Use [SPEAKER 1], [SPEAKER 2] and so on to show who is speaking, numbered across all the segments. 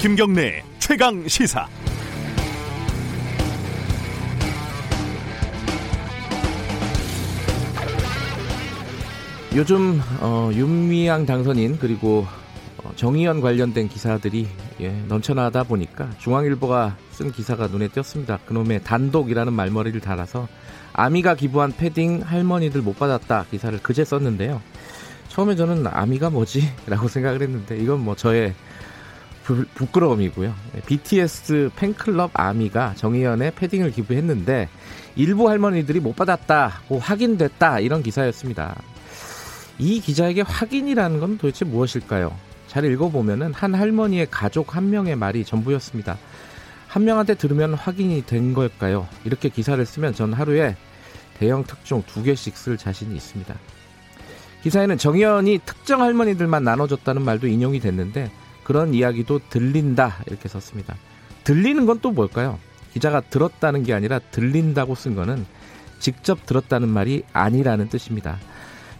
[SPEAKER 1] 김경래 최강 시사.
[SPEAKER 2] 요즘 어, 윤미향 당선인 그리고 어, 정의연 관련된 기사들이 예, 넘쳐나다 보니까 중앙일보가 쓴 기사가 눈에 띄었습니다. 그놈의 단독이라는 말머리를 달아서 아미가 기부한 패딩 할머니들 못 받았다 기사를 그제 썼는데요. 처음에 저는 아미가 뭐지? 라고 생각을 했는데 이건 뭐 저의 부, 부끄러움이고요. BTS 팬클럽 아미가 정의연의 패딩을 기부했는데 일부 할머니들이 못 받았다고 확인됐다 이런 기사였습니다. 이 기자에게 확인이라는 건 도대체 무엇일까요? 잘 읽어보면은 한 할머니의 가족 한 명의 말이 전부였습니다. 한 명한테 들으면 확인이 된 걸까요? 이렇게 기사를 쓰면 전 하루에 대형 특종 두 개씩 쓸 자신이 있습니다. 기사에는 정의연이 특정 할머니들만 나눠줬다는 말도 인용이 됐는데 그런 이야기도 들린다 이렇게 썼습니다. 들리는 건 또 뭘까요? 기자가 들었다는 게 아니라 들린다고 쓴 거는 직접 들었다는 말이 아니라는 뜻입니다.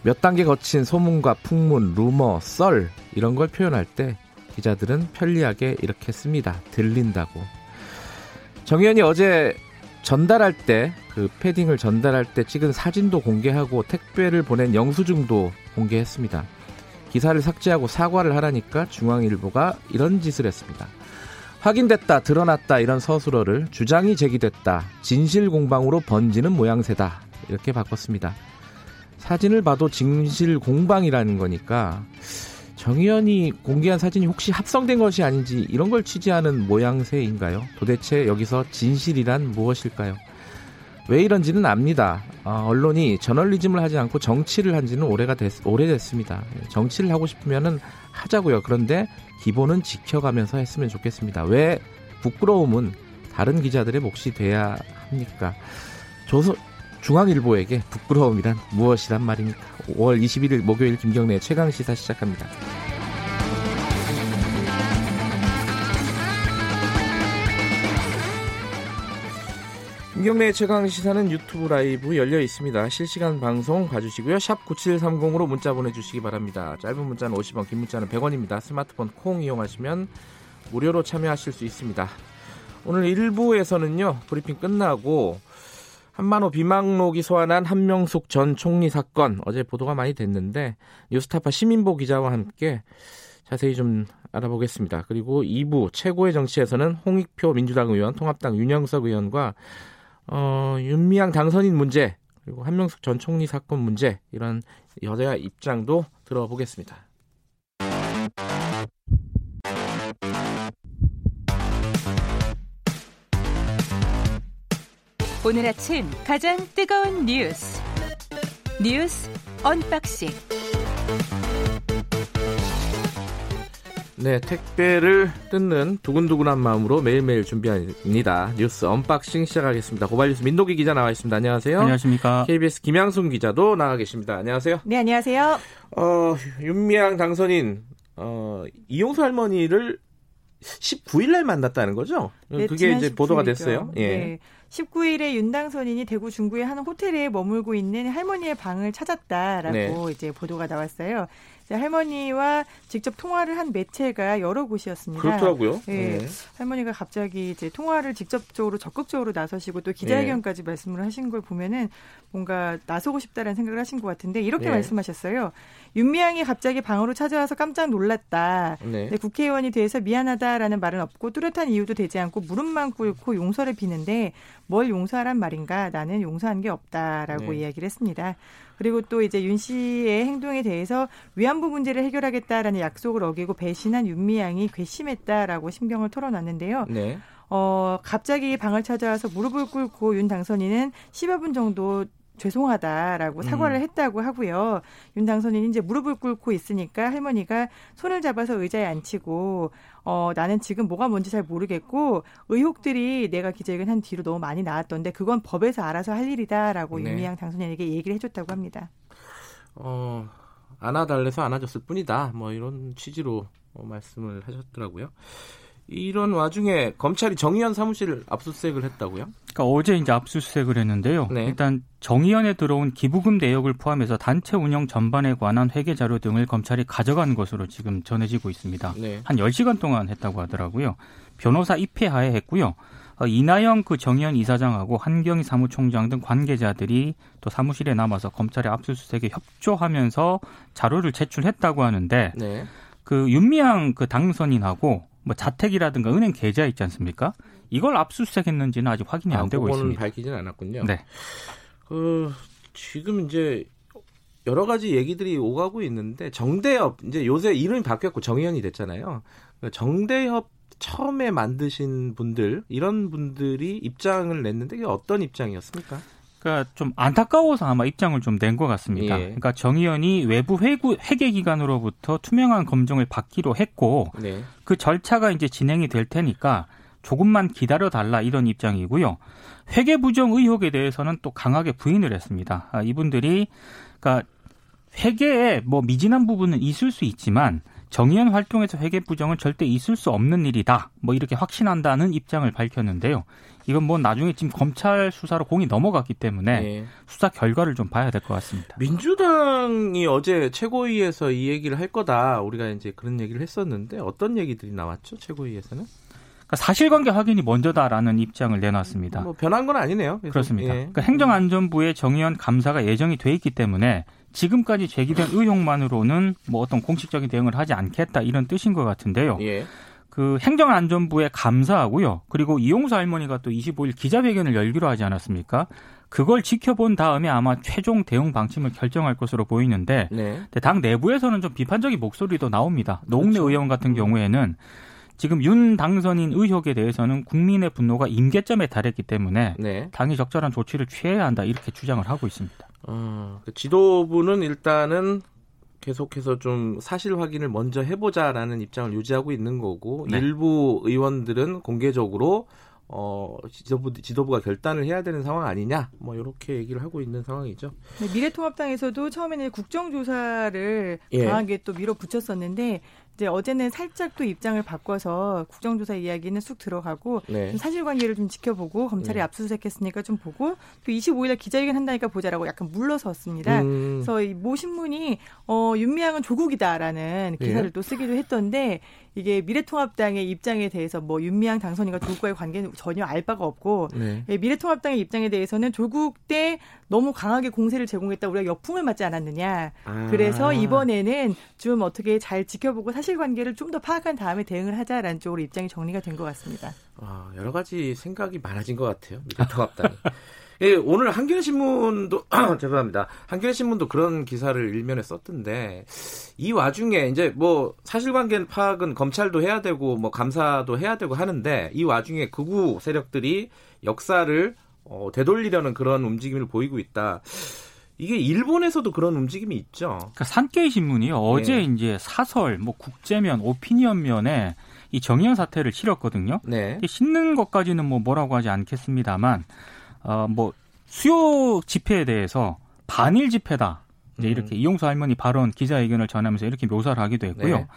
[SPEAKER 2] 몇 단계 거친 소문과 풍문, 루머, 썰 이런 걸 표현할 때 기자들은 편리하게 이렇게 씁니다. 들린다고. 정의연이 어제 전달할 때 그 패딩을 전달할 때 찍은 사진도 공개하고 택배를 보낸 영수증도 공개했습니다. 기사를 삭제하고 사과를 하라니까 중앙일보가 이런 짓을 했습니다. 확인됐다, 드러났다 이런 서술어를 주장이 제기됐다, 진실 공방으로 번지는 모양새다 이렇게 바꿨습니다. 사진을 봐도 진실 공방이라는 거니까 정의연이 공개한 사진이 혹시 합성된 것이 아닌지 이런 걸 취재하는 모양새인가요? 도대체 여기서 진실이란 무엇일까요? 왜 이런지는 압니다. 어, 언론이 저널리즘을 하지 않고 정치를 한 지는 오래가 됐, 오래됐습니다. 정치를 하고 싶으면은 하자고요. 그런데 기본은 지켜가면서 했으면 좋겠습니다. 왜 부끄러움은 다른 기자들의 몫이 돼야 합니까? 조선, 중앙일보에게 부끄러움이란 무엇이란 말입니까? 5월 21일 목요일 김경래 최강 시사 시작합니다. 김경래 최강 시사는 유튜브 라이브 열려 있습니다. 실시간 방송 봐주시고요. 샵 9730으로 문자 보내주시기 바랍니다. 짧은 문자는 50원, 긴 문자는 100원입니다. 스마트폰 콩 이용하시면 무료로 참여하실 수 있습니다. 오늘 1부에서는요. 브리핑 끝나고 한만호 비망록이 소환한 한명숙 전 총리 사건 어제 보도가 많이 됐는데 뉴스타파 시민보 기자와 함께 자세히 좀 알아보겠습니다. 그리고 2부 최고의 정치에서는 홍익표 민주당 의원, 통합당 윤영석 의원과 어, 윤미향 당선인 문제 그리고 한명숙 전 총리 사건 문제 이런 여당 입장도 들어보겠습니다.
[SPEAKER 3] 오늘 아침 가장 뜨거운 뉴스 뉴스 unboxing
[SPEAKER 2] 네, 택배를 뜯는 두근두근한 마음으로 매일매일 준비합니다. 뉴스 unboxing 시작하겠습니다. 고발뉴스 민동기 기자 나와 있습니다. 안녕하세요.
[SPEAKER 4] 안녕하십니까.
[SPEAKER 2] KBS 김양순 기자도 나와 계십니다. 안녕하세요.
[SPEAKER 5] 네, 안녕하세요.
[SPEAKER 2] 어, 윤미향 당선인 어, 이용수 할머니를 19일 날 만났다는 거죠?
[SPEAKER 5] 네,
[SPEAKER 2] 그게 이제 보도가 됐어요.
[SPEAKER 5] 예. 네. 19일에 윤당선인이 대구 중구의 한 호텔에 머물고 있는 할머니의 방을 찾았다라고 네. 이제 보도가 나왔어요. 할머니와 직접 통화를 한 매체가 여러 곳이었습니다.
[SPEAKER 2] 그렇더라고요.
[SPEAKER 5] 네. 네. 할머니가 갑자기 이제 통화를 직접적으로 적극적으로 나서시고 또 기자회견까지 네. 말씀을 하신 걸 보면은 뭔가 나서고 싶다라는 생각을 하신 것 같은데 이렇게 네. 말씀하셨어요. 윤미향이 갑자기 방으로 찾아와서 깜짝 놀랐다. 네. 국회의원이 돼서 미안하다라는 말은 없고 뚜렷한 이유도 되지 않고 무릎만 꿇고 용서를 비는데 뭘 용서하란 말인가? 나는 용서한 게 없다라고 네. 이야기를 했습니다. 그리고 또 이제 윤 씨의 행동에 대해서 위안부 문제를 해결하겠다라는 약속을 어기고 배신한 윤미향이 괘씸했다라고 신경을 털어놨는데요. 네. 어, 갑자기 방을 찾아와서 무릎을 꿇고 윤 당선인은 10여 분 정도 죄송하다라고 사과를 음. 했다고 하고요. 윤 당선인이 이제 무릎을 꿇고 있으니까 할머니가 손을 잡아서 의자에 앉히고 어 나는 지금 뭐가 뭔지 잘 모르겠고 의혹들이 내가 기자회견 한 뒤로 너무 많이 나왔던데 그건 법에서 알아서 할 일이다라고 네. 윤미향 당선인에게 얘기를 해줬다고 합니다.
[SPEAKER 2] 어 안아달래서 안아줬을 뿐이다. 뭐 이런 취지로 어, 말씀을 하셨더라고요. 이런 와중에 검찰이 정의연 사무실을 압수수색을 했다고요?
[SPEAKER 4] 그러니까 어제 이제 압수수색을 했는데요. 네. 일단 정의연에 들어온 기부금 내역을 포함해서 단체 운영 전반에 관한 회계 자료 등을 검찰이 가져간 것으로 지금 전해지고 있습니다. 네. 한 10시간 동안 했다고 하더라고요. 변호사 입회하에 했고요. 어, 이나영 그 정의연 이사장하고 한경희 사무총장 등 관계자들이 또 사무실에 남아서 검찰의 압수수색에 협조하면서 자료를 제출했다고 하는데 네. 그 윤미향 그 당선인하고 뭐 자택이라든가 은행 계좌 있지 않습니까? 이걸 압수수색했는지는 아직 확인이 안 아, 되고 있습니다.
[SPEAKER 2] 밝히지는 않았군요. 네. 그 지금 이제 여러 가지 얘기들이 오가고 있는데 정대협 이제 요새 이름이 바뀌었고 정의연이 됐잖아요. 그 정대협 처음에 만드신 분들 이런 분들이 입장을 냈는데 이게 어떤 입장이었습니까?
[SPEAKER 4] 그러니까 좀 안타까워서 아마 입장을 좀 낸 것 같습니다. 예. 그러니까 정 의원이 외부 회구, 회계 기관으로부터 투명한 검증을 받기로 했고 네. 그 절차가 이제 진행이 될 테니까 조금만 기다려 달라 이런 입장이고요. 회계 부정 의혹에 대해서는 또 강하게 부인을 했습니다. 아, 이분들이 그러니까 회계에 뭐 미진한 부분은 있을 수 있지만 정의연 활동에서 회계 부정은 절대 있을 수 없는 일이다. 뭐 이렇게 확신한다는 입장을 밝혔는데요. 이건 뭐 나중에 지금 검찰 수사로 공이 넘어갔기 때문에 네. 수사 결과를 좀 봐야 될 것 같습니다.
[SPEAKER 2] 민주당이 어제 최고위에서 이 얘기를 할 거다. 우리가 이제 그런 얘기를 했었는데 어떤 얘기들이 나왔죠? 최고위에서는?
[SPEAKER 4] 그러니까 사실관계 확인이 먼저다라는 입장을 내놨습니다.
[SPEAKER 2] 뭐 변한 건 아니네요.
[SPEAKER 4] 그렇습니다. 예. 그러니까 행정안전부의 정의원 감사가 예정이 돼 있기 때문에 지금까지 제기된 의혹만으로는 뭐 어떤 공식적인 대응을 하지 않겠다 이런 뜻인 것 같은데요. 예. 그 행정안전부에 감사하고요. 그리고 이용수 할머니가 또 25일 기자회견을 열기로 하지 않았습니까? 그걸 지켜본 다음에 아마 최종 대응 방침을 결정할 것으로 보이는데 네. 당 내부에서는 좀 비판적인 목소리도 나옵니다. 노웅래 그렇죠. 의원 같은 경우에는 지금 윤 당선인 의혹에 대해서는 국민의 분노가 임계점에 달했기 때문에 네. 당이 적절한 조치를 취해야 한다 이렇게 주장을 하고 있습니다.
[SPEAKER 2] 어, 그 지도부는 일단은 계속해서 좀 사실 확인을 먼저 해보자라는 입장을 유지하고 있는 거고 네. 일부 의원들은 공개적으로 어, 지도부, 지도부가 결단을 해야 되는 상황 아니냐, 뭐, 이렇게 얘기를 하고 있는 상황이죠.
[SPEAKER 5] 네, 미래통합당에서도 처음에는 국정조사를 예. 강하게 또 밀어붙였었는데, 이제 어제는 살짝 또 입장을 바꿔서 국정조사 이야기는 쑥 들어가고 네. 사실관계를 좀 지켜보고 검찰이 네. 압수수색했으니까 좀 보고 또 25일에 기자회견 한다니까 보자라고 약간 물러섰습니다. 음. 그래서 이모 신문이 어, 윤미향은 조국이다라는 기사를 네. 또 쓰기도 했던데 이게 미래통합당의 입장에 대해서 뭐 윤미향 당선인과 조국과의 관계는 전혀 알 바가 없고 네. 예, 미래통합당의 입장에 대해서는 조국 때 너무 강하게 공세를 제공했다 우리가 역풍을 맞지 않았느냐. 아. 그래서 이번에는 좀 어떻게 잘 지켜보고 사실관계를 좀 더 파악한 다음에 대응을 하자라는 쪽으로 입장이 정리가 된 것 같습니다.
[SPEAKER 2] 아, 여러 가지 생각이 많아진 것 같아요. 미래통합당이. 예, 오늘 한겨레 신문도 죄송합니다. 한겨레 신문도 그런 기사를 일면에 썼던데 이 와중에 이제 뭐 사실관계 파악은 검찰도 해야 되고 뭐 감사도 해야 되고 하는데 이 와중에 극우 세력들이 역사를 어, 되돌리려는 그런 움직임을 보이고 있다. 이게 일본에서도 그런 움직임이 있죠.
[SPEAKER 4] 그러니까 산케이 신문이 어제 네. 이제 사설, 뭐 국제면, 오피니언면에 이 정의연 사태를 실었거든요. 네. 싣는 것까지는 뭐 뭐라고 하지 않겠습니다만 어, 뭐 수요 집회에 대해서 반일 집회다. 이제 음. 이렇게 이용수 할머니 발언 기자회견을 전하면서 이렇게 묘사를 하기도 했고요. 네.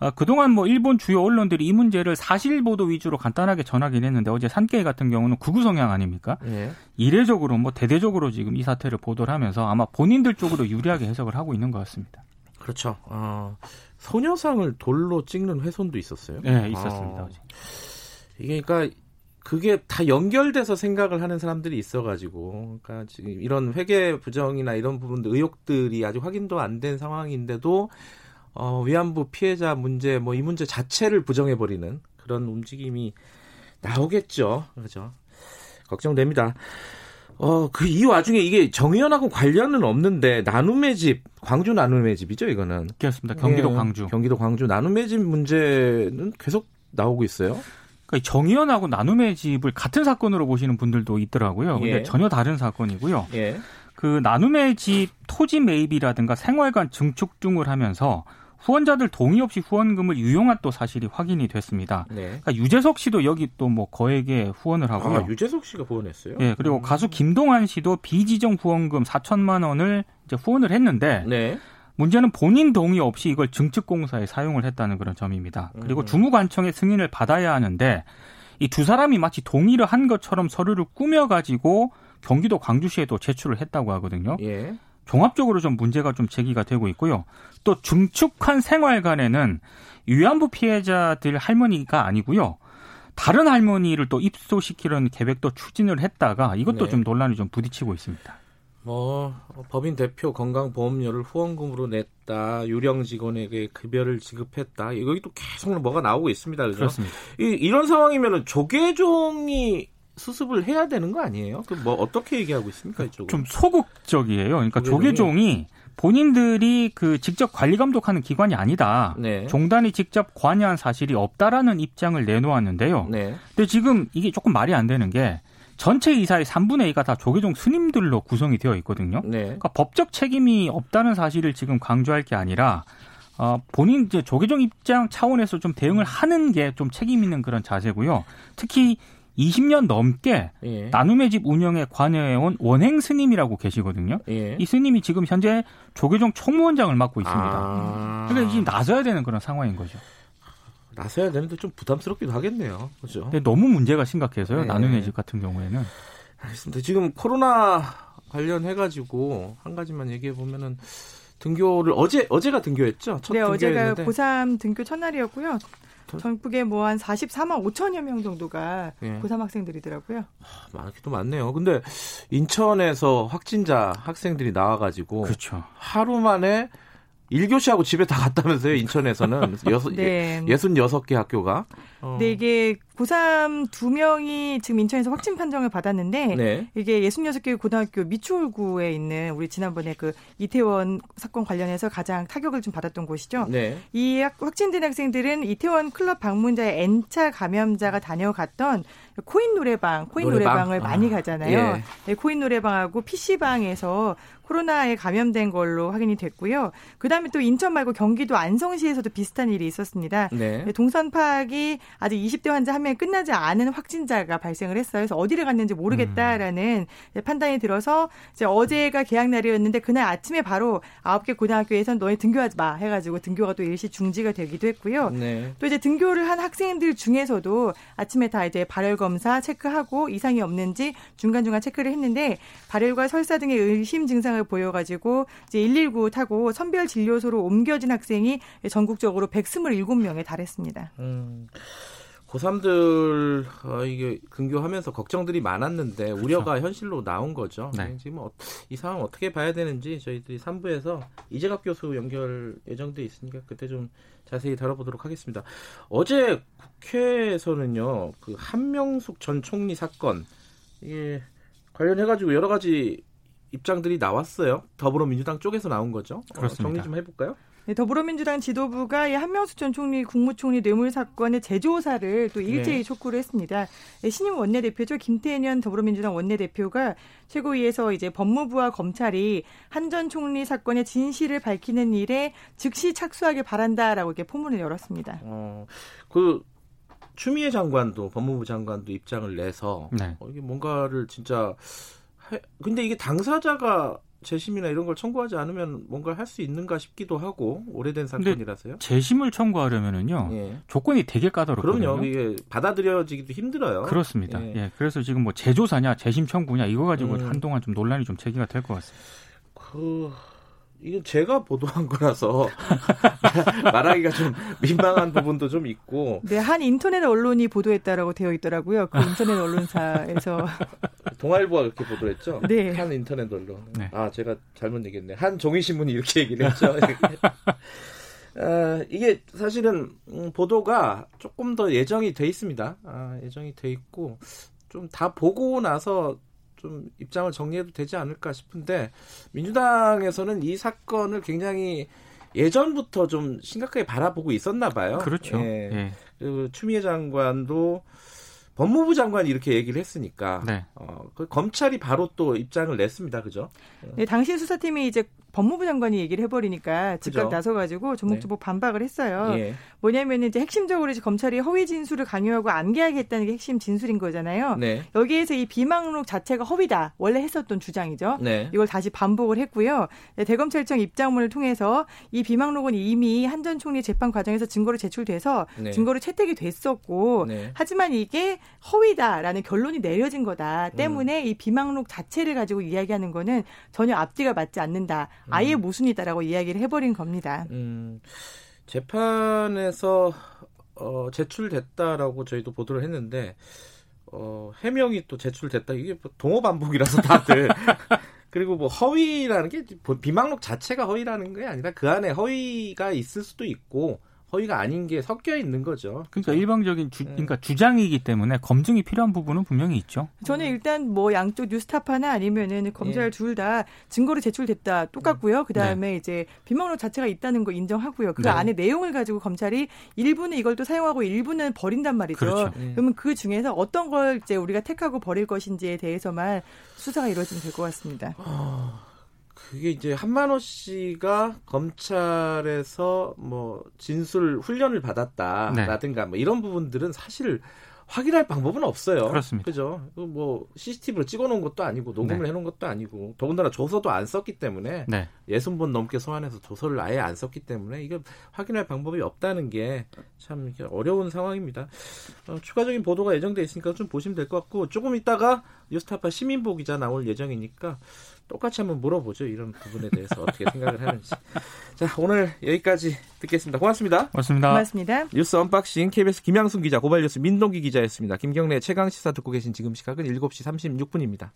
[SPEAKER 4] 어, 그동안 뭐 일본 주요 언론들이 이 문제를 사실 보도 위주로 간단하게 전하긴 했는데 어제 산케이 같은 경우는 극우 성향 아닙니까? 네. 이례적으로 뭐 대대적으로 지금 이 사태를 보도를 하면서 아마 본인들 쪽으로 유리하게 해석을 하고 있는 것 같습니다.
[SPEAKER 2] 그렇죠. 어, 소녀상을 돌로 찍는 훼손도 있었어요.
[SPEAKER 4] 네, 있었습니다. 어.
[SPEAKER 2] 이게 그러니까 그게 다 연결돼서 생각을 하는 사람들이 있어가지고, 그러니까 지금 이런 회계 부정이나 이런 부분들 의혹들이 아직 확인도 안 된 상황인데도 어, 위안부 피해자 문제, 뭐 이 문제 자체를 부정해 버리는 그런 움직임이 나오겠죠. 그렇죠. 걱정됩니다. 어, 그 이 와중에 이게 정의연하고 관련은 없는데 나눔의 집, 광주 나눔의 집이죠, 이거는.
[SPEAKER 4] 그렇습니다. 경기도 예, 광주.
[SPEAKER 2] 경기도 광주 나눔의 집 문제는 계속 나오고 있어요.
[SPEAKER 4] 그러니까 정의연하고 나눔의 집을 같은 사건으로 보시는 분들도 있더라고요. 근데 예. 전혀 다른 사건이고요. 예. 그 나눔의 집 토지 매입이라든가 생활관 증축 등을 하면서 후원자들 동의 없이 후원금을 유용한 또 사실이 확인이 됐습니다. 네. 그러니까 유재석 씨도 여기 또 뭐 거액의 후원을 하고요. 아,
[SPEAKER 2] 유재석 씨가 후원했어요?
[SPEAKER 4] 예, 그리고 음. 가수 김동완 씨도 비지정 후원금 4천만 원을 이제 후원을 했는데 네. 문제는 본인 동의 없이 이걸 증축공사에 사용을 했다는 그런 점입니다. 그리고 음. 주무관청의 승인을 받아야 하는데 이 두 사람이 마치 동의를 한 것처럼 서류를 꾸며가지고 경기도 광주시에도 제출을 했다고 하거든요. 예. 종합적으로 좀 문제가 좀 제기가 되고 있고요. 또 중축한 생활관에는 위안부 피해자들 할머니가 아니고요. 다른 할머니를 또 입소시키려는 계획도 추진을 했다가 이것도 네. 좀 논란이 좀 부딪히고 있습니다.
[SPEAKER 2] 뭐 법인 대표 건강보험료를 후원금으로 냈다 유령 직원에게 급여를 지급했다 여기 또 계속 뭐가 나오고 있습니다 그죠?
[SPEAKER 4] 그렇습니다.
[SPEAKER 2] 이, 이런 상황이면은 조계종이 수습을 해야 되는 거 아니에요? 그 뭐 어떻게 얘기하고 있습니까 이쪽은?
[SPEAKER 4] 좀 소극적이에요. 그러니까 조계종이, 조계종이 본인들이 그 직접 관리 감독하는 기관이 아니다. 네. 종단이 직접 관여한 사실이 없다라는 입장을 내놓았는데요. 네. 근데 지금 이게 조금 말이 안 되는 게 전체 이사의 3분의 2가 다 조계종 스님들로 구성이 되어 있거든요. 네. 그러니까 법적 책임이 없다는 사실을 지금 강조할 게 아니라 어, 본인 이제 조계종 입장 차원에서 좀 대응을 하는 게 좀 책임 있는 그런 자세고요. 특히 20년 넘게 예. 나눔의 집 운영에 관여해온 원행 스님이라고 계시거든요. 예. 이 스님이 지금 현재 조계종 총무원장을 맡고 있습니다. 아. 그러니까 지금 나서야 되는 그런 상황인 거죠.
[SPEAKER 2] 나서야 되는데 좀 부담스럽기도 하겠네요. 그렇죠?
[SPEAKER 4] 근데 너무 문제가 심각해서요. 네. 나눔의 집 같은 경우에는.
[SPEAKER 2] 알겠습니다. 지금 코로나 관련해 가지고 한 가지만 얘기해 보면은 등교를 어제 어제가 등교했죠.
[SPEAKER 5] 네, 어제가 고3 등교 첫날이었고요. 전국에 뭐 한 44만 5천여 명 정도가 예. 고3 학생들이더라고요.
[SPEAKER 2] 많기도 많네요. 근데 인천에서 확진자 학생들이 나와가지고 그렇죠. 하루 만에 1교시하고 집에 다 갔다면서요, 인천에서는. 여섯, 네. 66개 학교가.
[SPEAKER 5] 어. 네, 이게 고3 두 명이 지금 인천에서 확진 판정을 받았는데 네. 이게 66개 고등학교 미추홀구에 있는 우리 지난번에 그 이태원 사건 관련해서 가장 타격을 좀 받았던 곳이죠. 네. 이 확진된 학생들은 이태원 클럽 방문자의 N차 감염자가 다녀갔던 코인 노래방, 코인 노래방. 을 아. 많이 가잖아요. 예. 네, 코인 노래방하고 PC방에서 코로나에 감염된 걸로 확인이 됐고요. 그다음에 또 인천 말고 경기도 안성시에서도 비슷한 일이 있었습니다. 네. 네 동선 파악이 아직 20대 환자 한 명이 끝나지 않은 확진자가 발생을 했어요. 그래서 어디를 갔는지 모르겠다라는 음. 판단이 들어서 이제 어제가 개학 날이었는데 그날 아침에 바로 9개 고등학교에선 너희 등교하지 마 해가지고 등교가 또 일시 중지가 되기도 했고요. 네. 또 이제 등교를 한 학생들 중에서도 아침에 다 이제 발열 검사 체크하고 이상이 없는지 중간중간 체크를 했는데 발열과 설사 등의 의심 증상을 증상을 보여가지고 이제 119 타고 선별 진료소로 옮겨진 학생이 전국적으로 127명에 달했습니다. 음.
[SPEAKER 2] 고3들 어, 이게 근교하면서 걱정들이 많았는데 그렇죠. 우려가 현실로 나온 거죠. 네. 지금 어, 이 상황 어떻게 봐야 되는지 저희들이 3부에서 이재갑 교수 연결 예정돼 있으니까 그때 좀 자세히 다뤄보도록 하겠습니다. 어제 국회에서는요, 그 한명숙 전 총리 사건 이게 관련해가지고 여러 가지 입장들이 나왔어요. 더불어민주당 쪽에서 나온 거죠. 어, 정리 좀 해볼까요?
[SPEAKER 5] 네, 더불어민주당 지도부가 이 한명수 전 총리 국무총리 뇌물 사건의 재조사를 또 일제히 네. 촉구를 했습니다. 네, 신임 원내대표죠 김태년 더불어민주당 원내대표가 최고위에서 이제 법무부와 검찰이 한 전 총리 사건의 진실을 밝히는 일에 즉시 착수하길 바란다라고 이렇게 포문을 열었습니다. 어,
[SPEAKER 2] 그 추미애 장관도 법무부 장관도 입장을 내서 네. 어, 이게 뭔가를 진짜 근데 이게 당사자가 재심이나 이런 걸 청구하지 않으면 뭔가 할 수 있는가 싶기도 하고 오래된 사건이라서요.
[SPEAKER 4] 재심을 청구하려면은요 예. 조건이 되게 까다롭거든요.
[SPEAKER 2] 그럼요. 이게 받아들여지기도 힘들어요.
[SPEAKER 4] 그렇습니다. 예. 예. 그래서 지금 뭐 재조사냐 재심 청구냐 이거 가지고 음. 한동안 좀 논란이 좀 제기가 될 것 같습니다.
[SPEAKER 2] 그 이건 제가 보도한 거라서 말하기가 좀 민망한 부분도 좀 있고.
[SPEAKER 5] 네, 한 인터넷 언론이 보도했다라고 되어 있더라고요. 그 인터넷 언론사에서.
[SPEAKER 2] 동아일보가 그렇게 보도했죠. 네. 한 인터넷 언론. 네. 아, 제가 잘못 얘기했네. 한 종이 신문이 이렇게 얘기를 했죠. 아, 이게 사실은 음, 보도가 조금 더 예정이 돼 있습니다. 아, 예정이 돼 있고 좀 다 보고 나서 좀 입장을 정리해도 되지 않을까 싶은데 민주당에서는 이 사건을 굉장히 예전부터 좀 심각하게 바라보고 있었나 봐요.
[SPEAKER 4] 그렇죠. 예.
[SPEAKER 2] 예. 그리고 추미애 장관도 법무부 장관이 이렇게 얘기를 했으니까 네. 어, 그 검찰이 바로 또 입장을 냈습니다. 그죠?
[SPEAKER 5] 네, 당시 수사팀이 이제 법무부 장관이 얘기를 해버리니까 즉각 그죠? 나서가지고 조목조목 네. 반박을 했어요. 예. 뭐냐면 이제 핵심적으로 이제 검찰이 허위 진술을 강요하고 했다는 게 핵심 진술인 거잖아요. 네. 여기에서 이 비망록 자체가 허위다 원래 했었던 주장이죠. 네. 이걸 다시 반복을 했고요. 네, 대검찰청 입장문을 통해서 이 비망록은 이미 한 전 총리 재판 과정에서 증거로 제출돼서 네. 증거로 채택이 됐었고 네. 하지만 이게 허위다라는 결론이 내려진 거다 때문에 음. 이 비망록 자체를 가지고 이야기하는 거는 전혀 앞뒤가 맞지 않는다. 아예 음. 모순이다라고 이야기를 해버린 겁니다. 음,
[SPEAKER 2] 재판에서 어, 제출됐다라고 저희도 보도를 했는데 어, 해명이 또 제출됐다 이게 뭐 동호 반복이라서 다들 그리고 뭐 허위라는 게 비망록 자체가 허위라는 게 아니라 그 안에 허위가 있을 수도 있고 허위가 아닌 게 섞여 있는 거죠.
[SPEAKER 4] 그러니까 일방적인 주, 네. 그러니까 주장이기 때문에 검증이 필요한 부분은 분명히 있죠.
[SPEAKER 5] 저는 일단 뭐 양쪽 뉴스타파나 아니면은 검찰 예. 둘다 증거로 제출됐다 똑같고요. 그 다음에 네. 이제 비망록 자체가 있다는 거 인정하고요. 그 네. 안에 내용을 가지고 검찰이 일부는 이걸 또 사용하고 일부는 버린단 말이죠. 그렇죠. 네. 그러면 그 중에서 어떤 걸 이제 우리가 택하고 버릴 것인지에 대해서만 수사가 이루어지면 될 것 같습니다. 어...
[SPEAKER 2] 그게 이제 한만호 씨가 검찰에서 뭐 진술 훈련을 받았다라든가 네. 뭐 이런 부분들은 사실 확인할 방법은 없어요.
[SPEAKER 4] 그렇습니다.
[SPEAKER 2] 그죠? 뭐 CCTV로 찍어놓은 것도 아니고 녹음을 네. 해놓은 것도 아니고 더군다나 조서도 안 썼기 때문에 네. 60번 넘게 소환해서 조서를 아예 안 썼기 때문에 이거 확인할 방법이 없다는 게 참 어려운 상황입니다. 어, 추가적인 보도가 예정돼 있으니까 좀 보시면 될 것 같고 조금 있다가 뉴스타파 심인보 기자 나올 예정이니까 똑같이 한번 물어보죠. 이런 부분에 대해서 어떻게 생각을 하는지. 자, 오늘 여기까지 듣겠습니다. 고맙습니다.
[SPEAKER 4] 고맙습니다.
[SPEAKER 5] 고맙습니다.
[SPEAKER 2] 뉴스 unboxing KBS 김양순 기자, 고발뉴스 민동기 기자였습니다. 김경래 최강 시사 듣고 계신 지금 시각은 7시 36분입니다.